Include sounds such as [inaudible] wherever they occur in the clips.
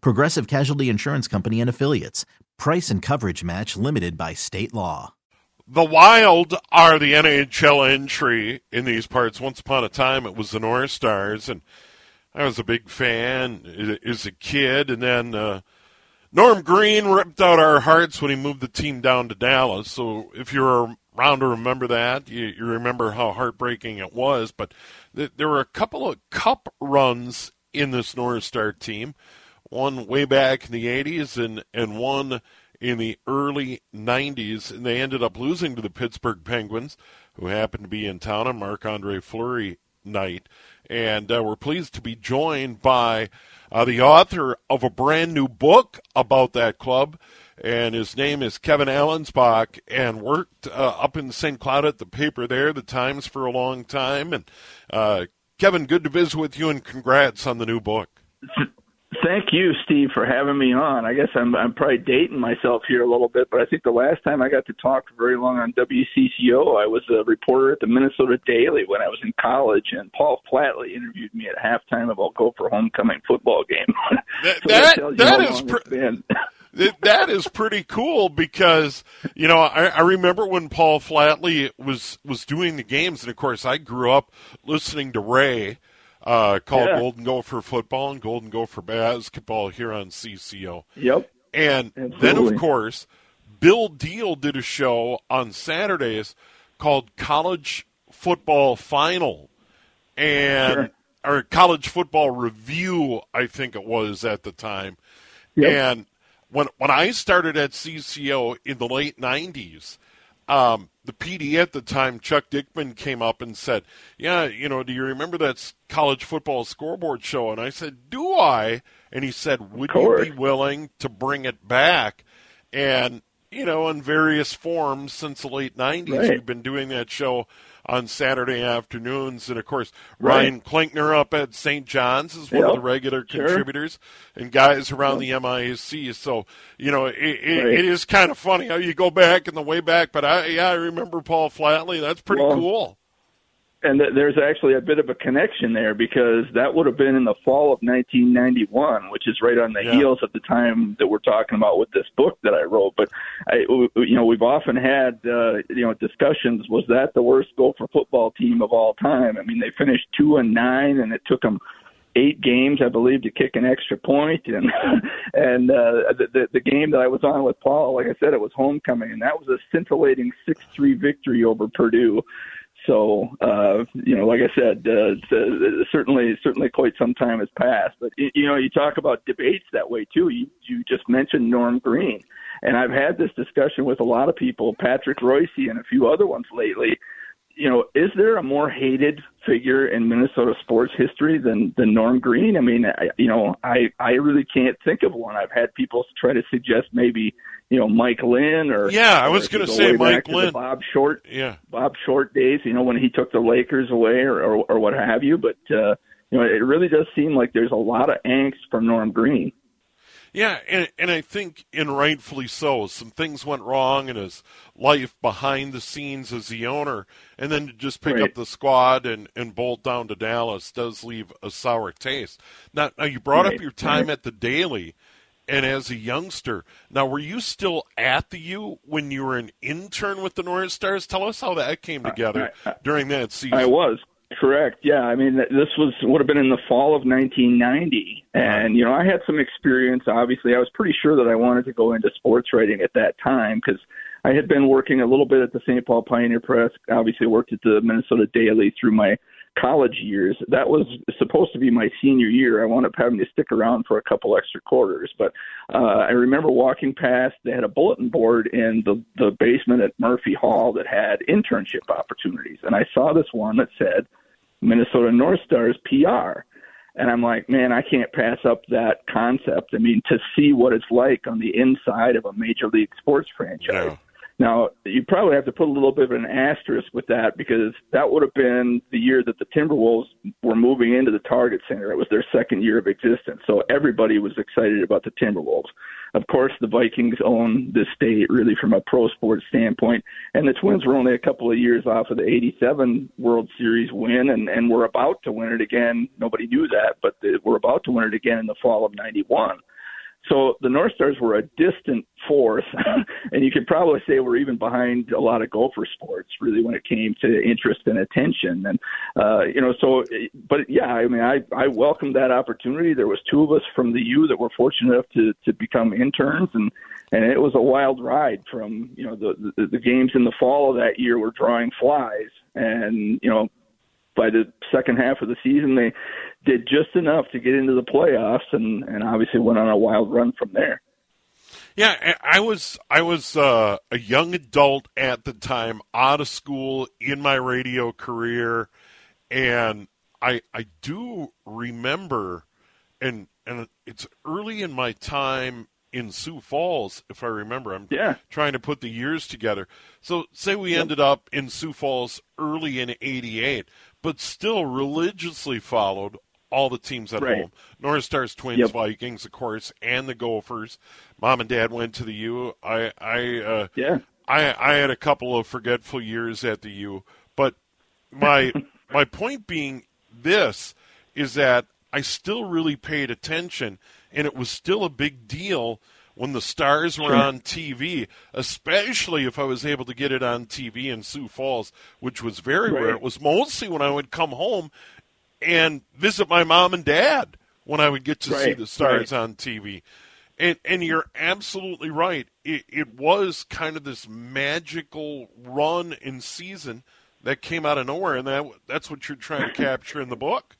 Progressive Casualty Insurance Company and Affiliates. Price and coverage match limited by state law. The Wild are the NHL entry in these parts. Once upon a time, it was the North Stars, and I was a big fan as a kid. And then uh, Norm Green ripped out our hearts when he moved the team down to Dallas. So if you're around to remember that, you, you remember how heartbreaking it was. But th- there were a couple of cup runs in this North Star team. One way back in the 80s and, and one in the early 90s, and they ended up losing to the Pittsburgh Penguins, who happened to be in town on Marc Andre Fleury night. And uh, we're pleased to be joined by uh, the author of a brand new book about that club. And his name is Kevin Allenspach, and worked uh, up in St. Cloud at the paper there, the Times, for a long time. And uh, Kevin, good to visit with you, and congrats on the new book. Thank you, Steve, for having me on. I guess I'm I'm probably dating myself here a little bit, but I think the last time I got to talk for very long on WCCO, I was a reporter at the Minnesota Daily when I was in college, and Paul Flatley interviewed me at halftime about Gopher homecoming football game. That, [laughs] so that, that, that is pre- [laughs] that is pretty cool because you know I, I remember when Paul Flatley was was doing the games, and of course I grew up listening to Ray uh, called yeah. Golden Gopher Football and Golden Gopher Basketball here on CCO. Yep. And Absolutely. then, of course, Bill Deal did a show on Saturdays called College Football Final, and sure. or College Football Review, I think it was at the time. Yep. And when when I started at CCO in the late '90s, um, the PD at the time, Chuck Dickman, came up and said, "Yeah, you know, do you remember that college football scoreboard show?" And I said, "Do I?" And he said, "Would you be willing to bring it back?" And you know, in various forms since the late '90s, right. we've been doing that show on Saturday afternoons. And of course, right. Ryan Klinkner up at St. John's is one yep. of the regular sure. contributors, and guys around yep. the MIAC. So you know, it, it, right. it is kind of funny how you go back in the way back. But I, yeah, I remember Paul Flatley. That's pretty well, cool and th- there's actually a bit of a connection there because that would have been in the fall of 1991, which is right on the yeah. heels of the time that we're talking about with this book that I wrote. But I, you know, we've often had uh, you know discussions. Was that the worst Gopher football team of all time? I mean, they finished two and nine, and it took them eight games, I believe, to kick an extra point. [laughs] And and uh, the, the the game that I was on with Paul, like I said, it was homecoming, and that was a scintillating six three victory over Purdue. So, uh, you know, like I said, uh, certainly, certainly, quite some time has passed. But you know, you talk about debates that way too. You you just mentioned Norm Green, and I've had this discussion with a lot of people, Patrick Reusse and a few other ones lately. You know, is there a more hated figure in Minnesota sports history than than Norm Green? I mean, I, you know, I I really can't think of one. I've had people try to suggest maybe you know Mike Lynn or yeah, I was going to say Mike Lynn, Bob Short, yeah, Bob Short days. You know when he took the Lakers away or or, or what have you. But uh, you know it really does seem like there's a lot of angst from Norm Green. Yeah, and, and I think, and rightfully so, some things went wrong in his life behind the scenes as the owner, and then to just pick right. up the squad and, and bolt down to Dallas does leave a sour taste. Now, now you brought right. up your time right. at the Daily, and as a youngster. Now, were you still at the U when you were an intern with the North Stars? Tell us how that came uh, together I, I, during that season. I was. Correct. Yeah. I mean, this was would have been in the fall of 1990, and you know, I had some experience. Obviously, I was pretty sure that I wanted to go into sports writing at that time because I had been working a little bit at the St. Paul Pioneer Press. Obviously, worked at the Minnesota Daily through my college years. That was supposed to be my senior year. I wound up having to stick around for a couple extra quarters. But uh, I remember walking past. They had a bulletin board in the the basement at Murphy Hall that had internship opportunities, and I saw this one that said Minnesota North Stars PR. And I'm like, man, I can't pass up that concept. I mean, to see what it's like on the inside of a major league sports franchise. Yeah now, you probably have to put a little bit of an asterisk with that because that would have been the year that the Timberwolves were moving into the Target Center. It was their second year of existence. So everybody was excited about the Timberwolves. Of course, the Vikings own this state really from a pro sports standpoint. And the Twins were only a couple of years off of the 87 World Series win and, and were about to win it again. Nobody knew that, but they were about to win it again in the fall of 91. So the North Stars were a distant fourth, [laughs] and you could probably say we're even behind a lot of Gopher sports, really, when it came to interest and attention. And uh, you know, so but yeah, I mean, I I welcomed that opportunity. There was two of us from the U that were fortunate enough to to become interns, and and it was a wild ride. From you know the the, the games in the fall of that year were drawing flies, and you know by the second half of the season, they did just enough to get into the playoffs, and and obviously went on a wild run from there. Yeah, I was I was uh, a young adult at the time, out of school, in my radio career, and I I do remember, and and it's early in my time in Sioux Falls, if I remember. I'm yeah. trying to put the years together. So say we yep. ended up in Sioux Falls early in '88 but still religiously followed all the teams at right. home. North Stars, Twins, yep. Vikings, of course, and the Gophers. Mom and Dad went to the U. I, I, uh, yeah. I, I had a couple of forgetful years at the U, but my [laughs] my point being this is that I still really paid attention, and it was still a big deal when the stars were on TV, especially if I was able to get it on TV in Sioux Falls, which was very right. rare. It was mostly when I would come home and visit my mom and dad when I would get to right. see the stars right. on TV. And and you're absolutely right. It, it was kind of this magical run in season that came out of nowhere, and that that's what you're trying to capture in the book.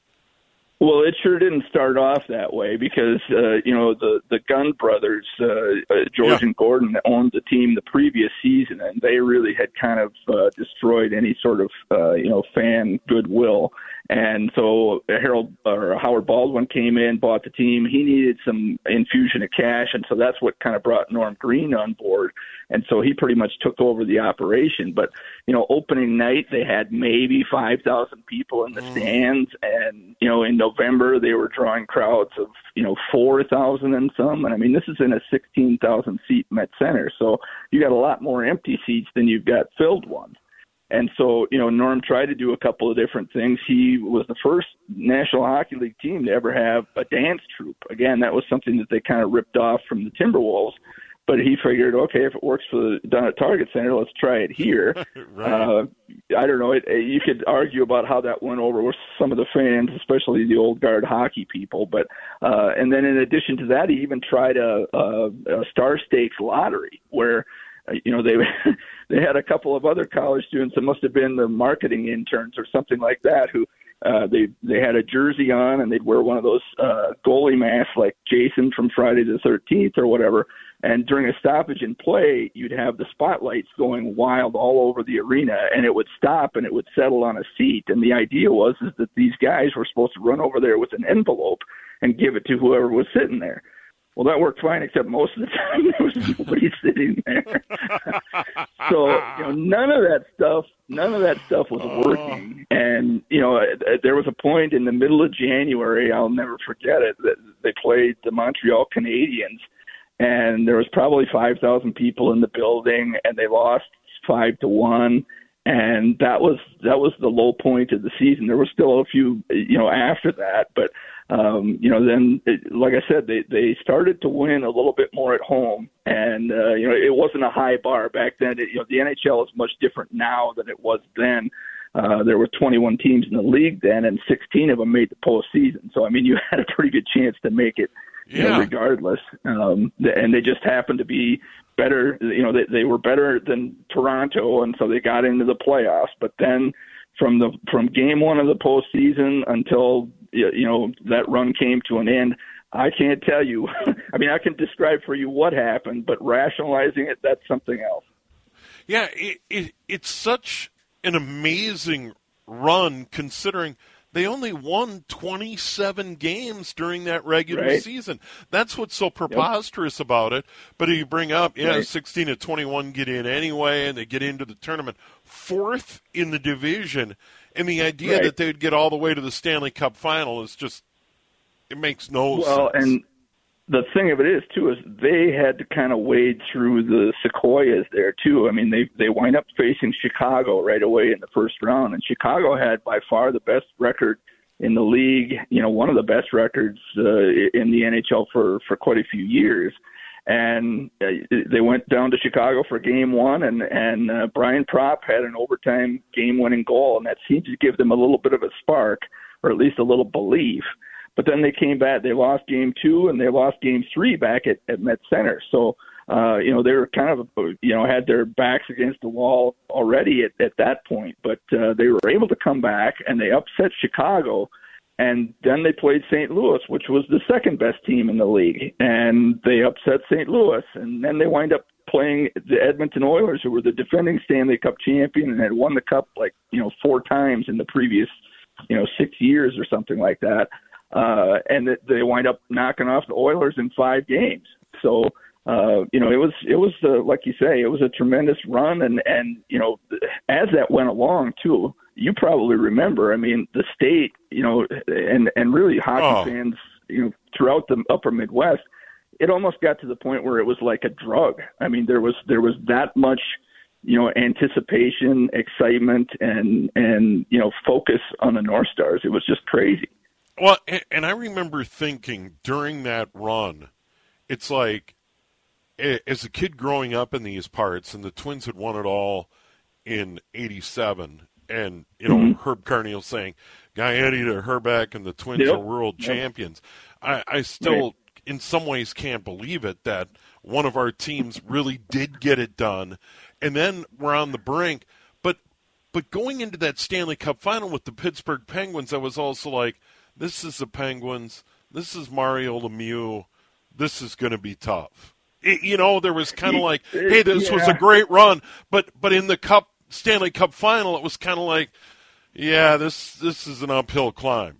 Well, it sure didn't start off that way because uh, you know the the Gund brothers, uh, uh, George yeah. and Gordon, owned the team the previous season, and they really had kind of uh, destroyed any sort of uh, you know fan goodwill. And so Harold or Howard Baldwin came in, bought the team. He needed some infusion of cash, and so that's what kind of brought Norm Green on board. And so he pretty much took over the operation. But you know, opening night they had maybe five thousand people in the mm. stands, and you know, in November they were drawing crowds of you know four thousand and some. And I mean, this is in a sixteen thousand seat Met Center, so you got a lot more empty seats than you've got filled ones. And so, you know, Norm tried to do a couple of different things. He was the first National Hockey League team to ever have a dance troupe. Again, that was something that they kind of ripped off from the Timberwolves. But he figured, okay, if it works for the down at Target Center, let's try it here. [laughs] right. uh, I don't know. It, you could argue about how that went over with some of the fans, especially the old guard hockey people. But uh, and then in addition to that, he even tried a, a, a Star Stakes lottery where you know they [laughs] they had a couple of other college students that must have been the marketing interns or something like that who uh they they had a jersey on and they'd wear one of those uh goalie masks like Jason from Friday the 13th or whatever. And during a stoppage in play you'd have the spotlights going wild all over the arena and it would stop and it would settle on a seat. And the idea was is that these guys were supposed to run over there with an envelope and give it to whoever was sitting there well, that worked fine, except most of the [laughs] time there was nobody sitting there. [laughs] so you know, none of that stuff, none of that stuff was oh. working. And you know, uh, uh, there was a point in the middle of January, I'll never forget it, that they played the Montreal Canadiens, and there was probably five thousand people in the building, and they lost five to one and that was that was the low point of the season. There were still a few, you know, after that, but um, you know, then it, like I said, they they started to win a little bit more at home, and uh, you know, it wasn't a high bar back then. It, you know, the NHL is much different now than it was then. uh, there were 21 teams in the league then, and 16 of them made the postseason. So I mean, you [laughs] had a pretty good chance to make it, you know, regardless. Um, and they just happened to be better. You know, they they were better than Toronto, and so they got into the playoffs. But then from the from game one of the postseason until you know that run came to an end. I can't tell you. [laughs] I mean, I can describe for you what happened, but rationalizing it, that's something else. Yeah, it, it, it's such an amazing run considering they only won 27 games during that regular Right. season. That's what's so preposterous about it. But you bring up, yeah, Right. 16 to 21 get in anyway, and they get into the tournament. Fourth in the division. And the idea Right. that they'd get all the way to the Stanley Cup final is just, it makes no sense. Well, sense. and the thing of it is too is they had to kind of wade through the sequoias there too. I mean, they they wind up facing Chicago right away in the first round, and Chicago had by far the best record in the league. You know, one of the best records uh, in the NHL for for quite a few years. And uh, they went down to Chicago for Game One, and and uh, Brian Propp had an overtime game-winning goal, and that seemed to give them a little bit of a spark, or at least a little belief. But then they came back. They lost game two and they lost game three back at, at Met Center. So, uh, you know, they were kind of, you know, had their backs against the wall already at, at that point. But uh, they were able to come back and they upset Chicago. And then they played St. Louis, which was the second best team in the league. And they upset St. Louis. And then they wind up playing the Edmonton Oilers, who were the defending Stanley Cup champion and had won the cup like, you know, four times in the previous, you know, six years or something like that uh, and th- they wind up knocking off the Oilers in five games. So uh, you know, it was it was uh, like you say, it was a tremendous run, and and you know, as that went along too, you probably remember. I mean, the state, you know, and and really hockey Oh. fans, you know, throughout the Upper Midwest, it almost got to the point where it was like a drug. I mean, there was there was that much you know anticipation excitement and and you know focus on the north stars it was just crazy Well, and I remember thinking during that run, it's like, as a kid growing up in these parts, and the Twins had won it all in '87, and you know mm-hmm. Herb Carneal saying, "Gagne to Hrbek, and the Twins Yep. are world Yep. champions." I, I still, in some ways, can't believe it that one of our teams really did get it done, and then we're on the brink. But but going into that Stanley Cup final with the Pittsburgh Penguins, I was also like, this is the Penguins. This is Mario Lemieux. This is going to be tough. It- you know, there was kind of like, hey, this was a great run, but but in the Cup Stanley Cup final, it was kind of like, yeah, this this is an uphill climb.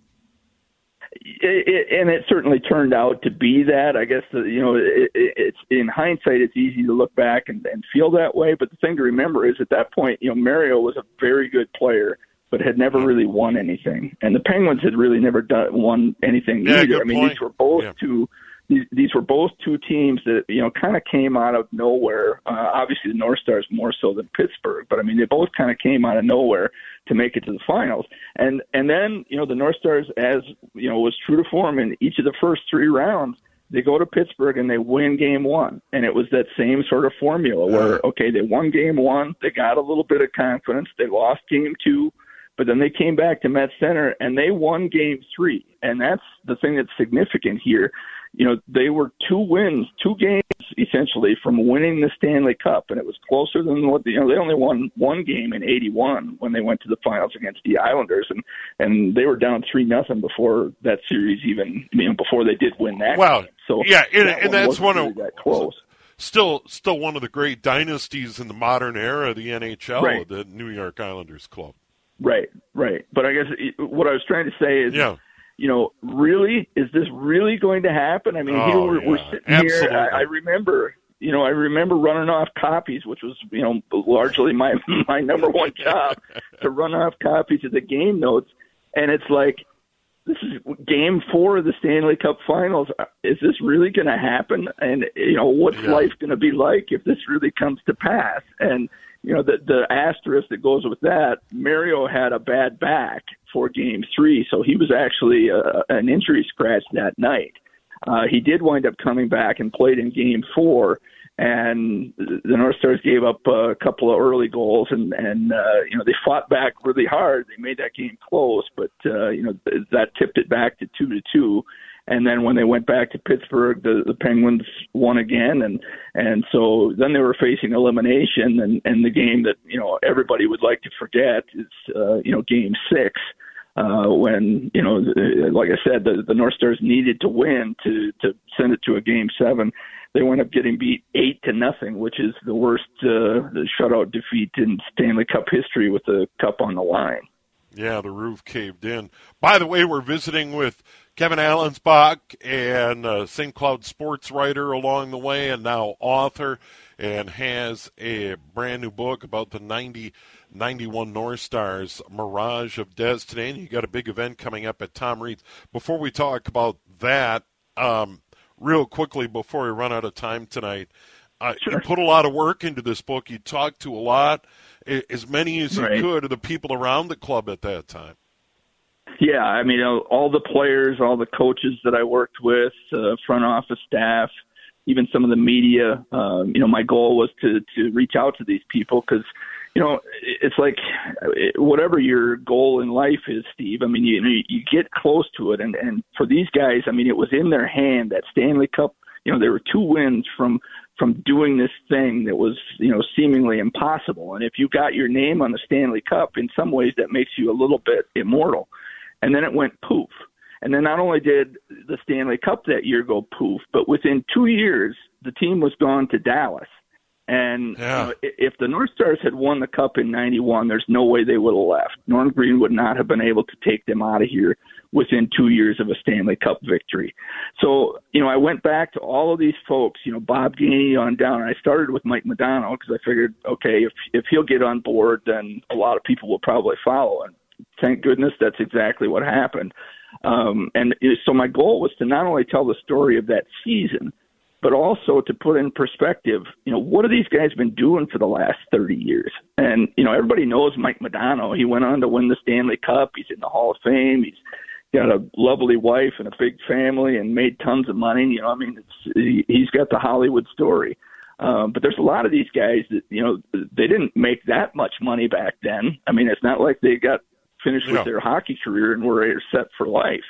it, it, and it certainly turned out to be that. I guess the, you know it, it, it's in hindsight, it's easy to look back and, and feel that way. But the thing to remember is at that point, you know, Mario was a very good player, but had never mm-hmm. really won anything, and the Penguins had really never done won anything Yeah, either. I mean, point. these were both Yeah. two. These, these were both two teams that you know kind of came out of nowhere. Uh, obviously, the North Stars more so than Pittsburgh, but I mean they both kind of came out of nowhere to make it to the finals. And and then you know the North Stars, as you know, was true to form in each of the first three rounds. They go to Pittsburgh and they win game one, and it was that same sort of formula where okay, they won game one, they got a little bit of confidence, they lost game two, but then they came back to Met Center and they won game three, and that's the thing that's significant here. You know, they were two wins, two games essentially from winning the Stanley Cup, and it was closer than what you know. They only won one game in '81 when they went to the finals against the Islanders, and and they were down three nothing before that series even you know before they did win that. Wow. game. So Yeah, and- that and that's wasn't one of- really that close. Still, still one of the great dynasties in the modern era of the NHL, Right. the New York Islanders club. Right, right. But I guess what I was trying to say is, Yeah. You know, really, is this really going to happen? I mean, here Oh, we're, we're yeah. sitting Absolutely. here. I, I remember, you know, I remember running off copies, which was, you know, largely my [laughs] my number one job [laughs] to run off copies of the game notes, and it's like. This is game four of the Stanley Cup Finals. Uh, is this really going to happen? And you know, what's Yeah. life going to be like if this really comes to pass? And you know, the the asterisk that goes with that, Mario had a bad back for Game Three, so he was actually uh, an injury scratch that night. Uh, he did wind up coming back and played in Game Four, and the North Stars gave up a couple of early goals, and and uh, you know they fought back really hard. They made that game close, but uh, you know that tipped it back to two to two. And then when they went back to Pittsburgh, the, the Penguins won again, and and so then they were facing elimination, and and the game that you know everybody would like to forget is uh, you know Game Six. Uh, when you know, like I said, the, the North Stars needed to win to to send it to a game seven, they wound up getting beat eight to nothing, which is the worst uh, shutout defeat in Stanley Cup history with the cup on the line. Yeah, the roof caved in. By the way, we're visiting with Kevin Allenspach and uh, St. Cloud sports writer along the way, and now author, and has a brand new book about the 90 91 North Stars Mirage of Destiny. And you got a big event coming up at Tom Reid's. Before we talk about that, um, real quickly before we run out of time tonight. Uh, sure. You put a lot of work into this book. You talked to a lot, as many as right. you could, of the people around the club at that time. Yeah, I mean, all the players, all the coaches that I worked with, uh, front office staff, even some of the media. Um, you know, my goal was to to reach out to these people because you know, it's like whatever your goal in life is, Steve. I mean, you you get close to it, and and for these guys, I mean, it was in their hand that Stanley Cup. You know, there were two wins from from doing this thing that was you know seemingly impossible. And if you got your name on the Stanley Cup, in some ways that makes you a little bit immortal. And then it went poof. And then not only did the Stanley Cup that year go poof, but within two years the team was gone to Dallas and yeah. know, if the North Stars had won the Cup in '91, there's no way they would have left. Norm Green would not have been able to take them out of here within two years of a Stanley Cup victory. So, you know, I went back to all of these folks, you know, Bob Gainey on down. I started with Mike Modano because I figured, okay, if if he'll get on board, then a lot of people will probably follow. And thank goodness that's exactly what happened. Um, and so my goal was to not only tell the story of that season but also to put in perspective, you know, what have these guys been doing for the last 30 years? And, you know, everybody knows Mike Modano. He went on to win the Stanley Cup. He's in the Hall of Fame. He's got a lovely wife and a big family and made tons of money. You know, I mean, it's, he's got the Hollywood story. Um, but there's a lot of these guys that, you know, they didn't make that much money back then. I mean, it's not like they got finished yeah. with their hockey career and were set for life.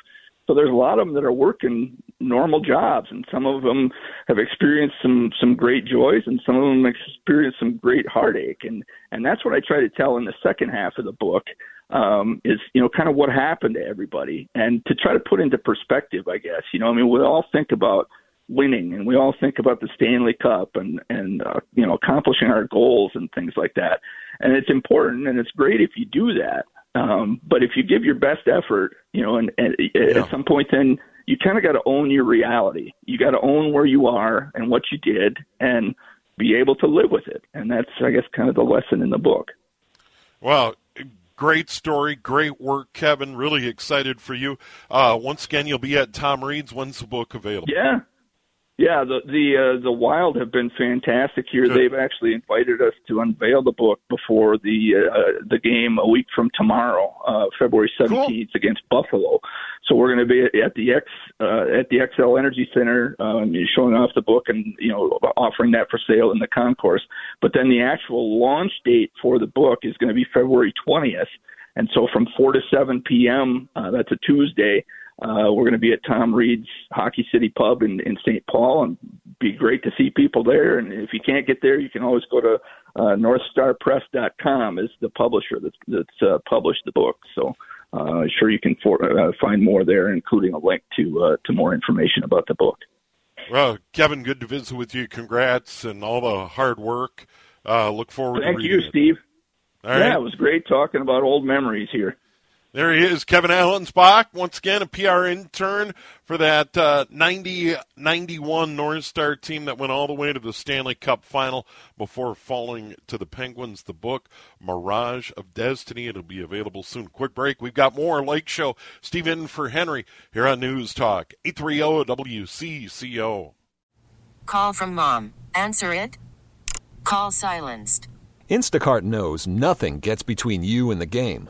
So there's a lot of them that are working normal jobs, and some of them have experienced some some great joys, and some of them experienced some great heartache, and and that's what I try to tell in the second half of the book. Um, is you know kind of what happened to everybody, and to try to put into perspective, I guess. You know, I mean, we all think about winning and we all think about the Stanley Cup and and uh, you know accomplishing our goals and things like that and it's important and it's great if you do that um, but if you give your best effort, you know, and, and yeah. at some point, then you kind of got to own your reality. You got to own where you are and what you did, and be able to live with it. And that's, I guess, kind of the lesson in the book. Well, great story, great work, Kevin. Really excited for you. Uh, once again, you'll be at Tom Reid's. When's the book available? Yeah, yeah, the the uh, the Wild have been fantastic here. Good. They've actually invited us to unveil the book before the uh, the game a week from tomorrow, uh, February seventeenth cool. against Buffalo. So we're going to be at the X uh, at the Xcel Energy Center, um, showing off the book and you know offering that for sale in the concourse. But then the actual launch date for the book is going to be February twentieth, and so from four to seven p.m. Uh, that's a Tuesday uh, we're going to be at Tom Reid's Hockey City Pub in, in St. Paul, and be great to see people there. And if you can't get there, you can always go to uh, NorthstarPress.com is the publisher that's, that's uh, published the book. So uh, sure you can for, uh, find more there, including a link to uh, to more information about the book. Well, Kevin, good to visit with you. Congrats and all the hard work. Uh, look forward. Thank you, it. Steve. yeah, it was great talking about old memories here. There he is, Kevin Allenspach, once again a PR intern for that uh, 90 91 North Star team that went all the way to the Stanley Cup final before falling to the Penguins. The book, Mirage of Destiny, it'll be available soon. Quick break. We've got more Lake Show. Stephen for Henry here on News Talk, 830 WCCO. Call from mom. Answer it. Call silenced. Instacart knows nothing gets between you and the game.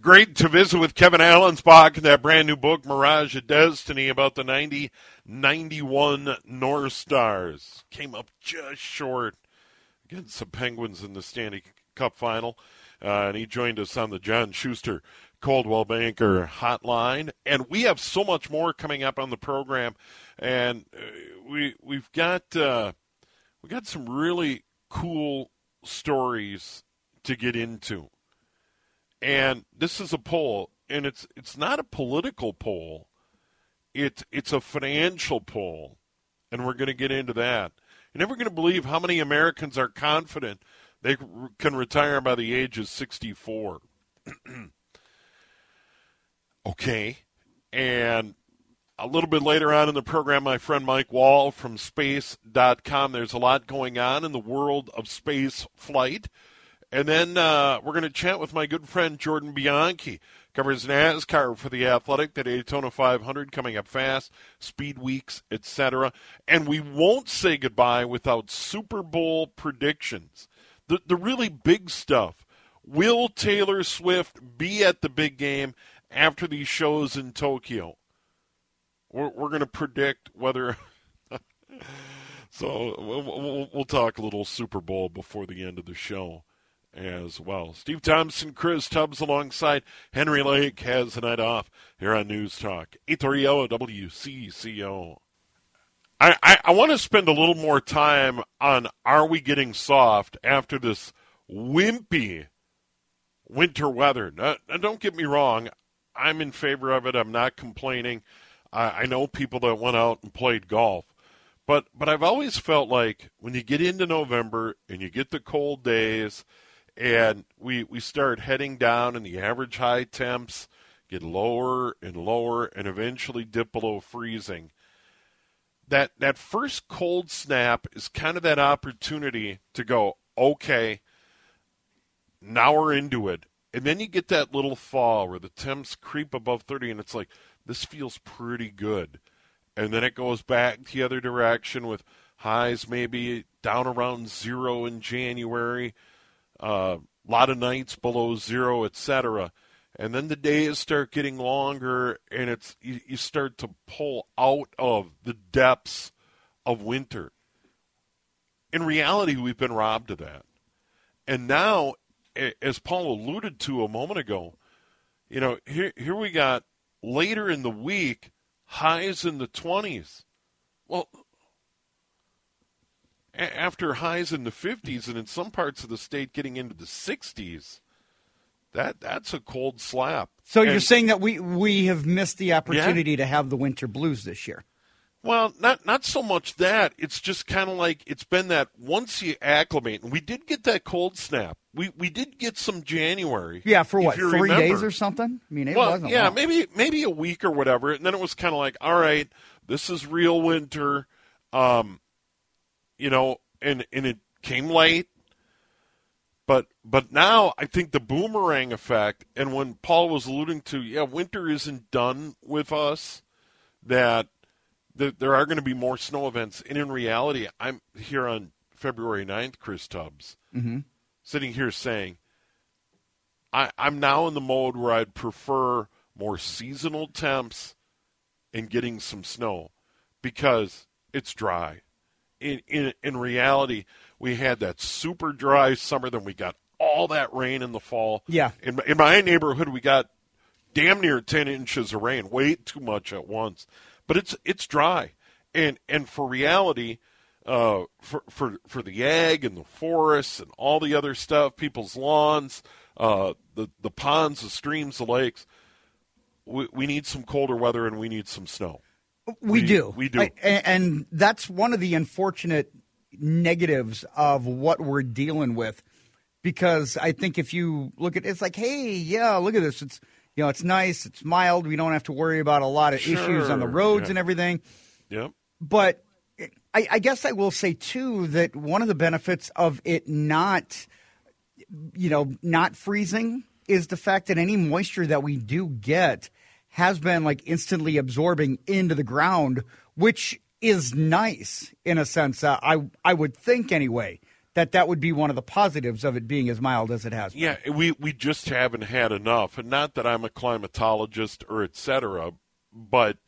Great to visit with Kevin Allenspach that brand new book, Mirage of Destiny, about the 90 91 North Stars. Came up just short against the Penguins in the Stanley Cup final. Uh, and he joined us on the John Schuster Coldwell Banker hotline. And we have so much more coming up on the program. And uh, we, we've got, uh, we got some really cool stories to get into. And this is a poll, and it's it's not a political poll. It's it's a financial poll, and we're going to get into that. You're never going to believe how many Americans are confident they can retire by the age of 64. [clears throat] okay. And a little bit later on in the program, my friend Mike Wall from space.com. There's a lot going on in the world of space flight. And then uh, we're going to chat with my good friend Jordan Bianchi. Covers NASCAR for the Athletic, the Daytona 500 coming up fast, Speed Weeks, etc. And we won't say goodbye without Super Bowl predictions. The, the really big stuff. Will Taylor Swift be at the big game after these shows in Tokyo? We're, we're going to predict whether. [laughs] so we'll, we'll, we'll talk a little Super Bowl before the end of the show as well. Steve Thomson, Chris Tubbs alongside Henry Lake has the night off here on News Talk. 830 WCCO. I, I, I want to spend a little more time on are we getting soft after this wimpy winter weather. Now, now don't get me wrong. I'm in favor of it. I'm not complaining. I, I know people that went out and played golf. But but I've always felt like when you get into November and you get the cold days – and we we start heading down, and the average high temps get lower and lower, and eventually dip below freezing. That that first cold snap is kind of that opportunity to go, okay, now we're into it, and then you get that little thaw where the temps creep above thirty, and it's like this feels pretty good, and then it goes back the other direction with highs maybe down around zero in January a uh, lot of nights below zero, etc. And then the days start getting longer, and it's you, you start to pull out of the depths of winter. In reality, we've been robbed of that. And now, as Paul alluded to a moment ago, you know, here here we got later in the week highs in the 20s. Well, after highs in the 50s and in some parts of the state getting into the 60s that that's a cold slap so and, you're saying that we we have missed the opportunity yeah. to have the winter blues this year Well, not not so much that. It's just kind of like it's been that once you acclimate, and we did get that cold snap. We we did get some January. Yeah, for what three remember. days or something? I mean, it well, wasn't. yeah, long. maybe maybe a week or whatever, and then it was kind of like, all right, this is real winter, um, you know, and and it came late, but but now I think the boomerang effect, and when Paul was alluding to, yeah, winter isn't done with us, that that there are going to be more snow events, and in reality, I'm here on February 9th, Chris Tubbs, Mm-hmm. sitting here saying. I, I'm now in the mode where I'd prefer more seasonal temps and getting some snow because it's dry. In, in in reality, we had that super dry summer, then we got all that rain in the fall. Yeah. In, in my neighborhood, we got damn near 10 inches of rain, way too much at once. But it's it's dry, and and for reality, uh, for for for the ag and the forests and all the other stuff, people's lawns, uh, the the ponds, the streams, the lakes. We, we need some colder weather and we need some snow. We, We- do. we do. I- and that's one of the unfortunate negatives of what we're dealing with. Because I think if you look at it's like, hey, yeah, look at this. It's you know, it's nice, it's mild. We don't have to worry about a lot of issues on the roads yeah. and everything. Yep. But I, I guess I will say too that one of the benefits of it not, you know, not freezing is the fact that any moisture that we do get has been like instantly absorbing into the ground, which is nice in a sense. Uh, I I would think anyway that that would be one of the positives of it being as mild as it has. Been. Yeah, we we just haven't had enough, and not that I'm a climatologist or et cetera, but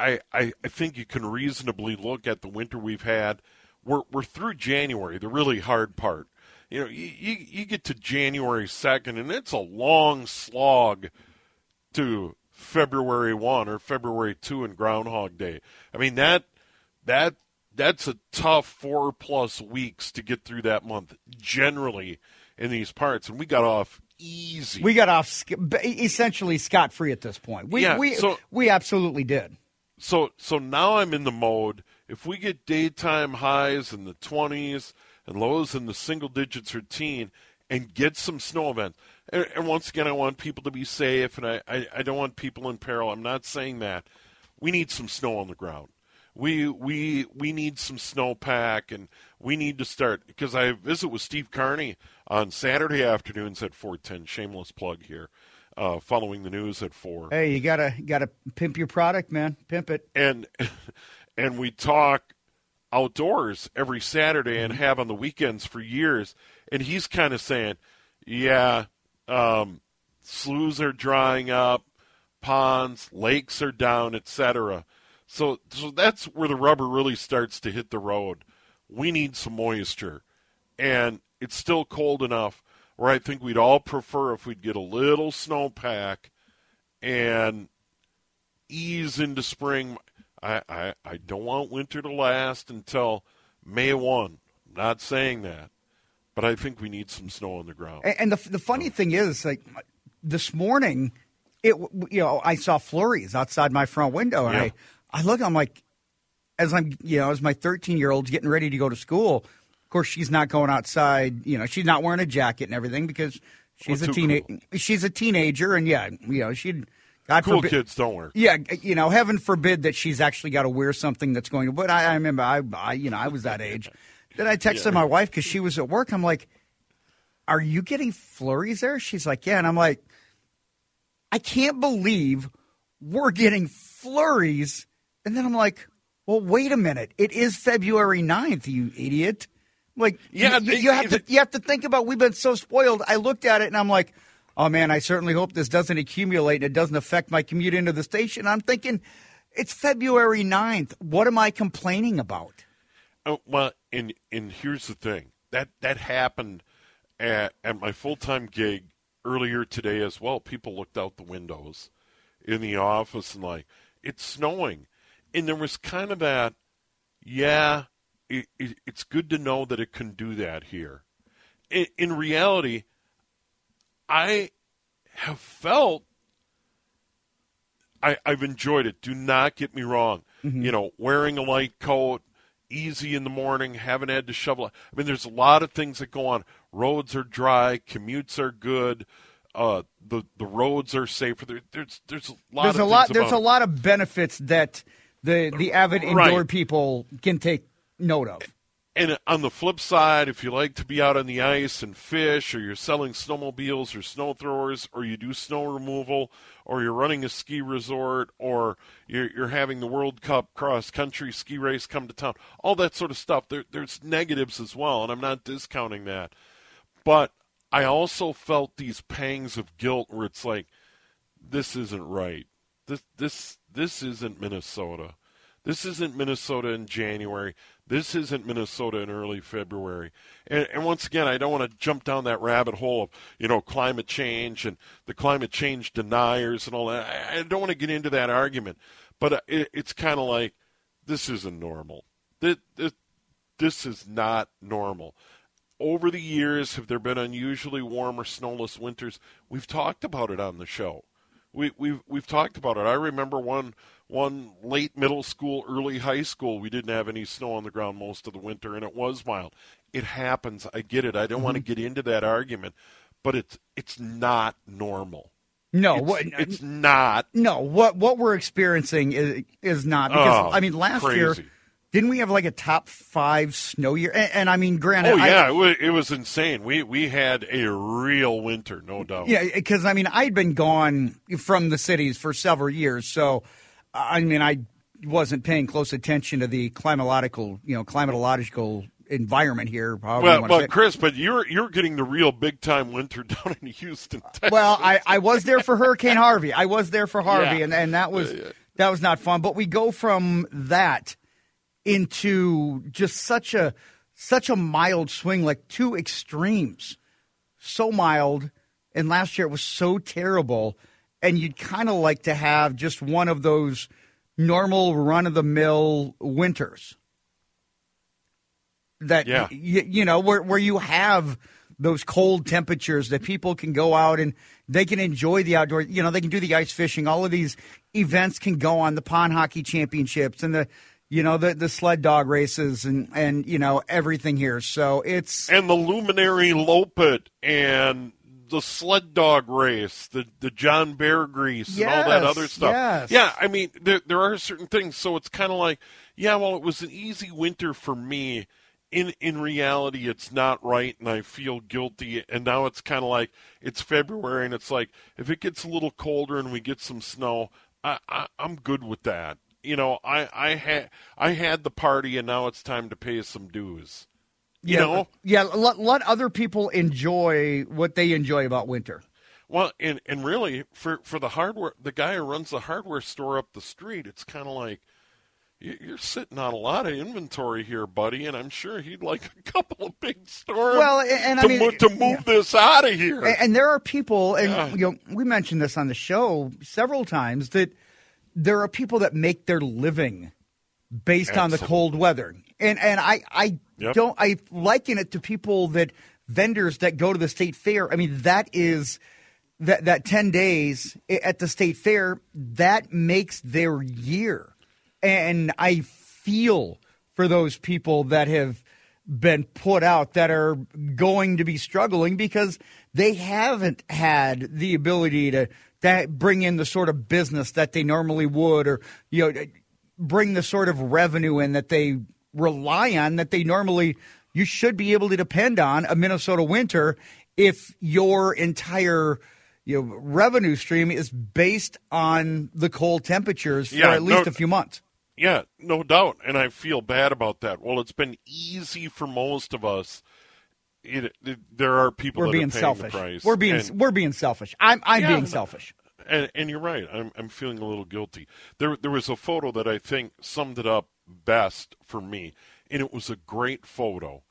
I, I I think you can reasonably look at the winter we've had. We're we're through January, the really hard part. You know, you you, you get to January second, and it's a long slog to February one or February two and Groundhog Day. I mean that that that's a tough four plus weeks to get through that month generally in these parts, and we got off easy. We got off sc- essentially scot free at this point. We Yeah, we so- we absolutely did. so so now I'm in the mode. If we get daytime highs in the 20s and lows in the single digits or teen, and get some snow events, and, and once again, I want people to be safe, and I, I I don't want people in peril. I'm not saying that. We need some snow on the ground. We we we need some snowpack, and we need to start because I visit with Steve Carney on Saturday afternoons at 410. Shameless plug here. Uh, following the news at four Hey, you gotta gotta pimp your product, man. Pimp it. and [laughs] and we talk outdoors every Saturday and have on the weekends for years. And he's kind of saying, "Yeah, um, sloughs are drying up, ponds, lakes are down, etc." So, so that's where the rubber really starts to hit the road. We need some moisture, and it's still cold enough where I think we'd all prefer if we'd get a little snowpack and ease into spring. I, I, I don't want winter to last until May 1. I'm not saying that, but I think we need some snow on the ground. And, and the the funny thing is, like this morning, it you know I saw flurries outside my front window, and Yeah. I I look, I'm like, as I'm you know as my 13 year old's getting ready to go to school. Of course, she's not going outside. You know, she's not wearing a jacket and everything because she's Well, a too teenager. cool. She's a teenager, and yeah, you know, she'd. God Cool forbid, kids don't wear. Yeah, you know, heaven forbid that she's actually got to wear something that's going to. But I, I remember, I, I, you know, I was that age. Then I texted my wife because she was at work. I'm like, "Are you getting flurries there?" She's like, "Yeah," and I'm like, "I can't believe we're getting flurries." And then I'm like, "Well, wait a minute. It is February 9th, you idiot." Like, Yeah, you, they- you have to you have to think about. We've been so spoiled. I looked at it and I'm like, oh man, I certainly hope this doesn't accumulate and it doesn't affect my commute into the station. I'm thinking, it's February 9th. What am I complaining about? Oh, well, and and here's the thing that that happened at at my full time gig earlier today as well. People looked out the windows in the office and like it's snowing, and there was kind of that, yeah, it, it, it's good to know that it can do that here. In, in reality, I have felt I, I've enjoyed it. Do not get me wrong. Mm-hmm. You know, wearing a light coat, easy in the morning, haven't had to shovel. I mean, there's a lot of things that go on. Roads are dry, commutes are good. Uh, the the roads are safer. There, there's there's a lot. There's of a lot. There's a lot of benefits that the the avid Right. indoor people can take note of. And on the flip side, if you like to be out on the ice and fish, or you're selling snowmobiles or snow throwers, or you do snow removal, or you're running a ski resort, or you're, you're having the World Cup cross country ski race come to town, all that sort of stuff, there, there's negatives as well, and I'm not discounting that. But I also felt these pangs of guilt where it's like, this isn't right. This this this isn't Minnesota. This isn't Minnesota in January. This isn't Minnesota in early February. And, and once again, I don't want to jump down that rabbit hole of you know climate change and the climate change deniers and all that. I, I don't want to get into that argument, but it, it's kind of like this isn't normal. This, this, this is not normal. Over the years, have there been unusually warm or snowless winters? We've talked about it on the show. We, we've we've talked about it. I remember one one late middle school, early high school. We didn't have any snow on the ground most of the winter, and it was mild. It happens. I get it. I don't want to mm-hmm. get into that argument, but it's it's not normal. No, It's, what, it's not. no. What what we're experiencing is is not because Oh, I mean last year didn't we have like a top five snow year? And, and I mean, granted, Oh I- yeah, it, was, it was insane. We we had a real winter, no doubt. Yeah, because I mean, I'd been gone from the cities for several years, so I mean, I wasn't paying close attention to the climatological, you know, climatological environment here. Well, well. Chris, but you're you're getting the real big time winter [laughs] down in Houston. Texas. Well, I, I was there for Hurricane Harvey. I was there for Harvey, Yeah. and, and that was that was not fun. But we go from that into just such a such a mild swing, like two extremes. So mild, and last year it was so terrible. And you'd kind of like to have just one of those normal run of the mill winters. That Yeah. y- you know where where you have those cold temperatures that people can go out and they can enjoy the outdoor you know they can do the ice fishing. All of these events can go on the pond hockey championships and the you know the the sled dog races and and you know everything here. So it's and the Luminary Loppet and the sled dog race, the the John Beargrease, and all that other stuff. yes. Yeah, I mean there there are certain things. So it's kind of like, yeah, well, it was an easy winter for me. In in reality, it's not right, and I feel guilty. And now it's kind of like it's February, and it's like if it gets a little colder and we get some snow, I, I I'm good with that. You know, I I had I had the party, and now it's time to pay some dues. You yeah, know, yeah let, let other people enjoy what they enjoy about winter Well, and and really for for the hardware, the guy who runs the hardware store up the street, it's kind of like you- you're sitting on a lot of inventory here, buddy, and I'm sure he'd like a couple of big storms. Well, and- and I to, mean- mo- to move this out of here. And, and there are people, and Yeah. you know, we mentioned this on the show several times that there are people that make their living based on the cold weather, and and I I Yep. don't I liken it to people that vendors that go to the state fair. I mean, that is that that ten days at the state fair that makes their year, and I feel for those people that have been put out that are going to be struggling because they haven't had the ability to that bring in the sort of business that they normally would or you know bring the sort of revenue in that they rely on that they normally you should be able to depend on a Minnesota winter if your entire you know revenue stream is based on the cold temperatures for Yeah, at least no- a few months. yeah, no doubt, and I feel bad about that. Well, it's been easy for most of us. It, it, there are people We're that being are paying selfish. We're being and- we're being selfish. I'm I'm Yeah, being selfish. And, and you're right. I'm I'm feeling a little guilty. There there was a photo that I think summed it up best for me, and it was a great photo.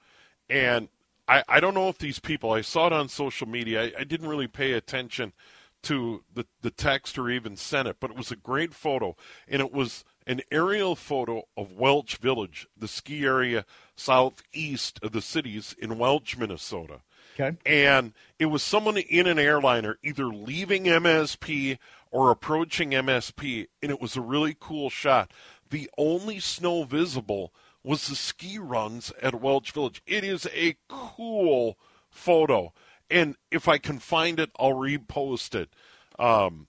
And I I don't know if these people I saw it on social media. I, I didn't really pay attention to the the text or even sent it, but it was a great photo, and it was an aerial photo of Welch Village, the ski area southeast of the cities in Welch, Minnesota Okay. and it was someone in an airliner either leaving MSP or approaching MSP, and it was a really cool shot. the only snow visible was the ski runs at Welch Village. It is a cool photo, and if I can find it, I'll repost it um,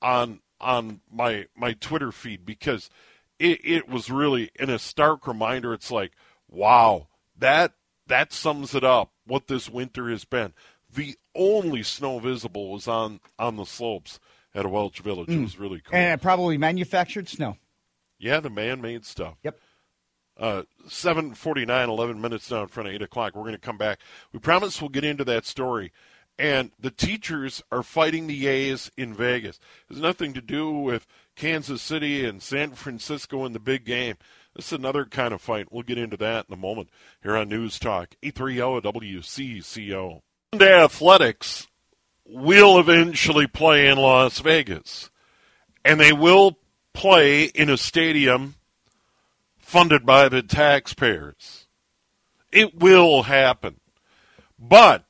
on on my my Twitter feed because it, it was really in a stark reminder. It's like, wow, that that sums it up. What this winter has been. The only snow visible was on on the slopes at Welch Village. Mm. It was really cool. And probably manufactured snow. Yeah, the man-made stuff. Yep. Uh, 749, 11 minutes now in front of 8 o'clock. We're going to come back. We promise we'll get into that story. And the teachers are fighting the A's in Vegas. It has nothing to do with Kansas City and San Francisco in the big game. This is another kind of fight. We'll get into that in a moment here on News Talk 830 WCCO. And athletics will eventually play in Las Vegas. And they will play in a stadium funded by the taxpayers. It will happen. But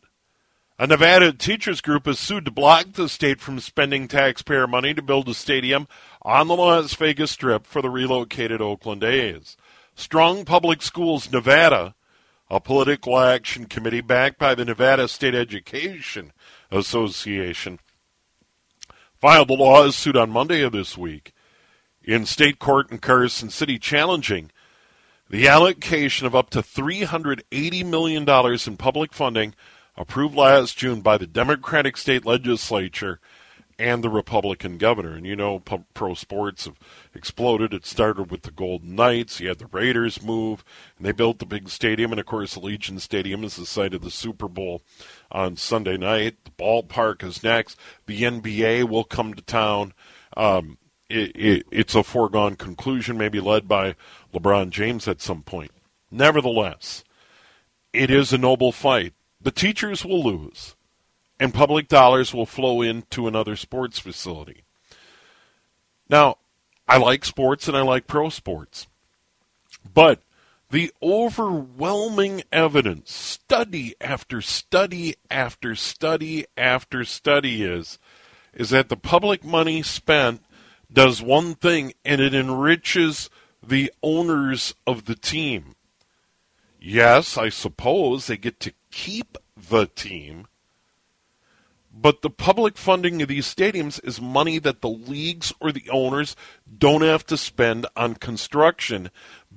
a Nevada teachers group has sued to block the state from spending taxpayer money to build a stadium on the Las Vegas Strip for the relocated Oakland A's. Strong Public Schools Nevada, a political action committee backed by the Nevada State Education Association, filed a lawsuit on Monday of this week in state court in Carson City challenging the allocation of up to $380 million in public funding approved last June by the Democratic state legislature and the Republican governor. And you know, pro sports have exploded. It started with the Golden Knights. You had the Raiders move, and they built the big stadium. And of course, Allegiant Stadium is the site of the Super Bowl on Sunday night. The ballpark is next. The NBA will come to town. Um, it, it, it's a foregone conclusion, maybe led by LeBron James at some point. Nevertheless, it is a noble fight. The teachers will lose, and public dollars will flow into another sports facility. Now, I like sports and I like pro sports, but the overwhelming evidence, study after study after study after study, is is that the public money spent does one thing and it enriches the owners of the team. Yes, I suppose they get to keep the team, but the public funding of these stadiums is money that the leagues or the owners don't have to spend on construction,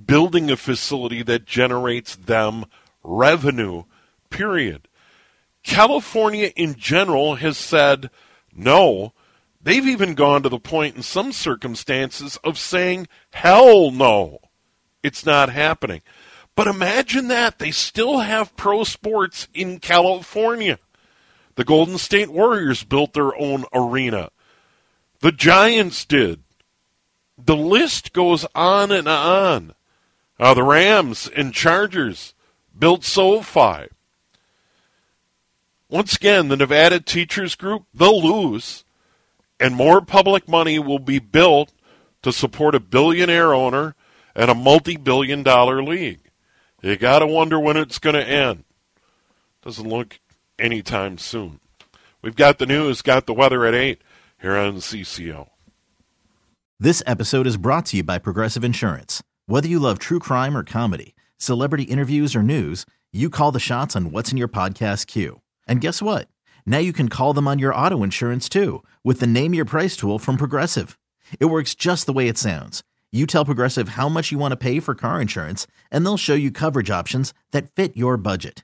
building a facility that generates them revenue, period. California in general has said no They've even gone to the point in some circumstances of saying, hell no, it's not happening. But imagine that. They still have pro sports in California. The Golden State Warriors built their own arena. The Giants did. The list goes on and on. Uh, the Rams and Chargers built SoFi. Once again, the Nevada Teachers Group, they'll lose and more public money will be built to support a billionaire owner and a multi billion dollar league. You got to wonder when it's going to end. Doesn't look anytime soon. We've got the news, got the weather at 8 here on CCO. This episode is brought to you by Progressive Insurance. Whether you love true crime or comedy, celebrity interviews or news, you call the shots on what's in your podcast queue. And guess what? Now you can call them on your auto insurance too with the Name Your Price tool from Progressive. It works just the way it sounds. You tell Progressive how much you want to pay for car insurance, and they'll show you coverage options that fit your budget.